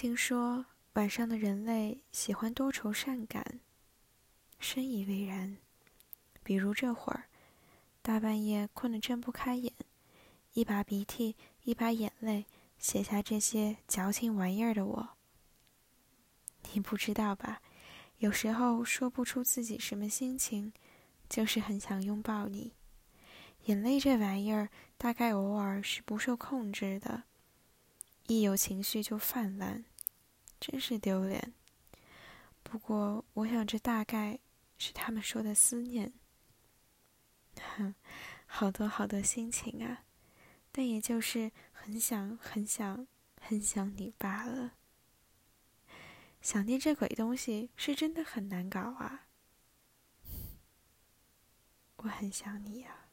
听说晚上的人类喜欢多愁善感，深以为然。比如这会儿，大半夜困得睁不开眼，一把鼻涕一把眼泪写下这些矫情玩意儿的我，你不知道吧？有时候说不出自己什么心情，就是很想拥抱你。眼泪这玩意儿，大概偶尔是不受控制的，一有情绪就泛滥，真是丢脸。不过，我想这大概是他们说的思念。哼，好多好多心情啊，但也就是很想很想很想你罢了。想念这鬼东西是真的很难搞啊，我很想你呀。